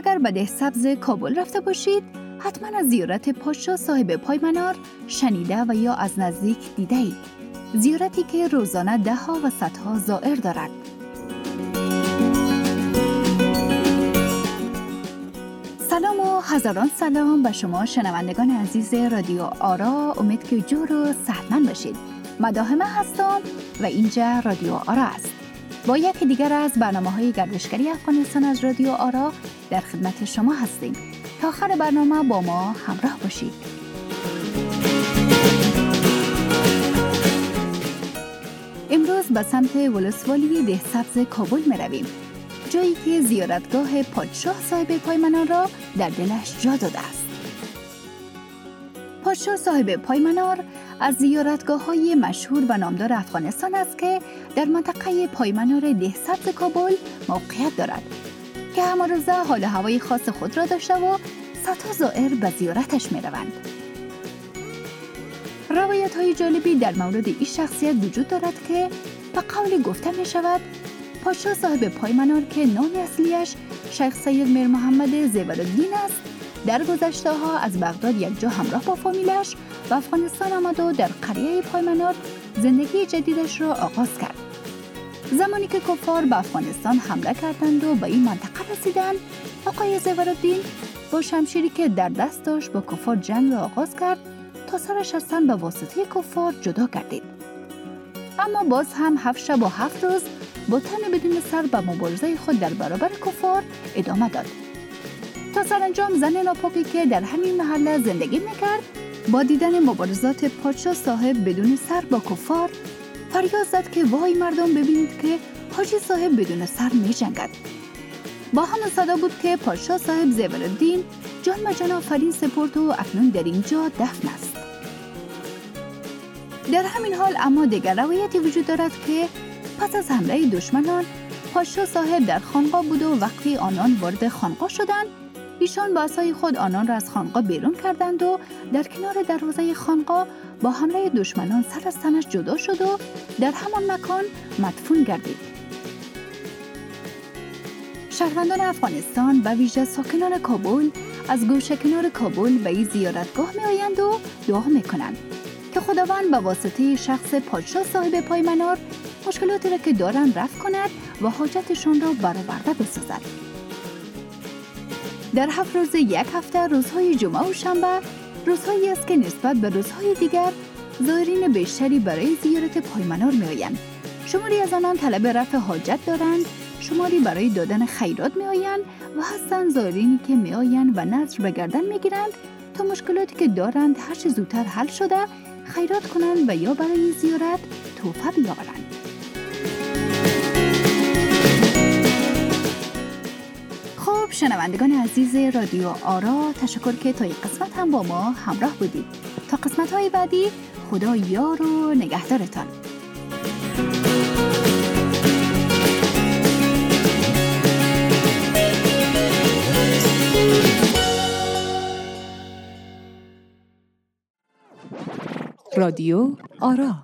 اگر به ده سبز کابل رفته باشید حتما از زیارت پاشا صاحب پایمنار شنیده و یا از نزدیک دیده اید. زیارتی که روزانه ده ها و صدها زائر دارد. سلام و هزاران سلام به شما شنوندگان عزیز رادیو آرا امید که جور و صحتمند باشید مداهمه هستم و اینجا رادیو آرا است با یکی دیگر از برنامه های گردشگری افغانستان از رادیو آرا در خدمت شما هستیم. تا آخر برنامه با ما همراه باشید. امروز به سمت ولسوالی ده سبز کابل می رویم جایی که زیارتگاه پادشاه صاحب پایمنان را در دلش جا داده است. پادشاه صاحب پایمنار از زیارتگاه های مشهور و نامدار افغانستان است که در منطقه پایمنار ده سبز کابل موقعیت دارد که همه حال هوای خاص خود را داشته و صدها زائر به زیارتش می روند. روایت های جالبی در مورد این شخصیت وجود دارد که به قول گفته می شود پاشا صاحب پایمنار که نام اصلیش شیخ سید میر محمد زیورالدین است در گذشته ها از بغداد یک جا همراه با فامیلش و افغانستان آمد و در قریه پایمنار زندگی جدیدش را آغاز کرد. زمانی که کفار به افغانستان حمله کردند و به این منطقه رسیدند آقای زیورالدین با شمشیری که در دست داشت با کفار جنگ را آغاز کرد تا سرش از به واسطه کفار جدا کردید اما باز هم هفت شب و هفت روز با تن بدون سر به مبارزه خود در برابر کفار ادامه داد. تا سرانجام زن ناپاکی که در همین محله زندگی می‌کرد با دیدن مبارزات پادشاه صاحب بدون سر با کفار فریاد زد که وای مردم ببینید که حاجی صاحب بدون سر می جنگد. با همون صدا بود که پادشاه صاحب زیورالدین جان به جان آفرین سپرد و اکنون در اینجا دفن است در همین حال اما دیگر روایتی وجود دارد که پس از حمله دشمنان پاشا صاحب در خانقاه بود و وقتی آنان وارد خانقاه شدند ایشان با اسای خود آنان را از خانقاه بیرون کردند و در کنار دروازه خانقاه با حمله دشمنان سر از تنش جدا شد و در همان مکان مدفون گردید. شهروندان افغانستان و ویژه ساکنان کابل از گوشه کنار کابل به این زیارتگاه می آیند و دعا می کنند که خداوند به واسطه شخص پادشاه صاحب پایمنار مشکلاتی را که دارند رفت کند و حاجتشان را برآورده بسازد. در هفت روز یک هفته روزهای جمعه و شنبه. روزهایی است که نسبت به روزهای دیگر زائرین بیشتری برای زیارت پایمنار می آیند. شماری از آنان طلب رفع حاجت دارند. شماری برای دادن خیرات می آیند و هستند زائرینی که می آیند و نظر به گردن می گیرند تا مشکلاتی که دارند هرچه زودتر حل شده خیرات کنند و یا برای زیارت توفه بیاورند. شنوندگان عزیز رادیو آرا تشکر که تا این قسمت هم با ما همراه بودید. تا قسمت های بعدی خدا یار و نگهدارتان. رادیو آرا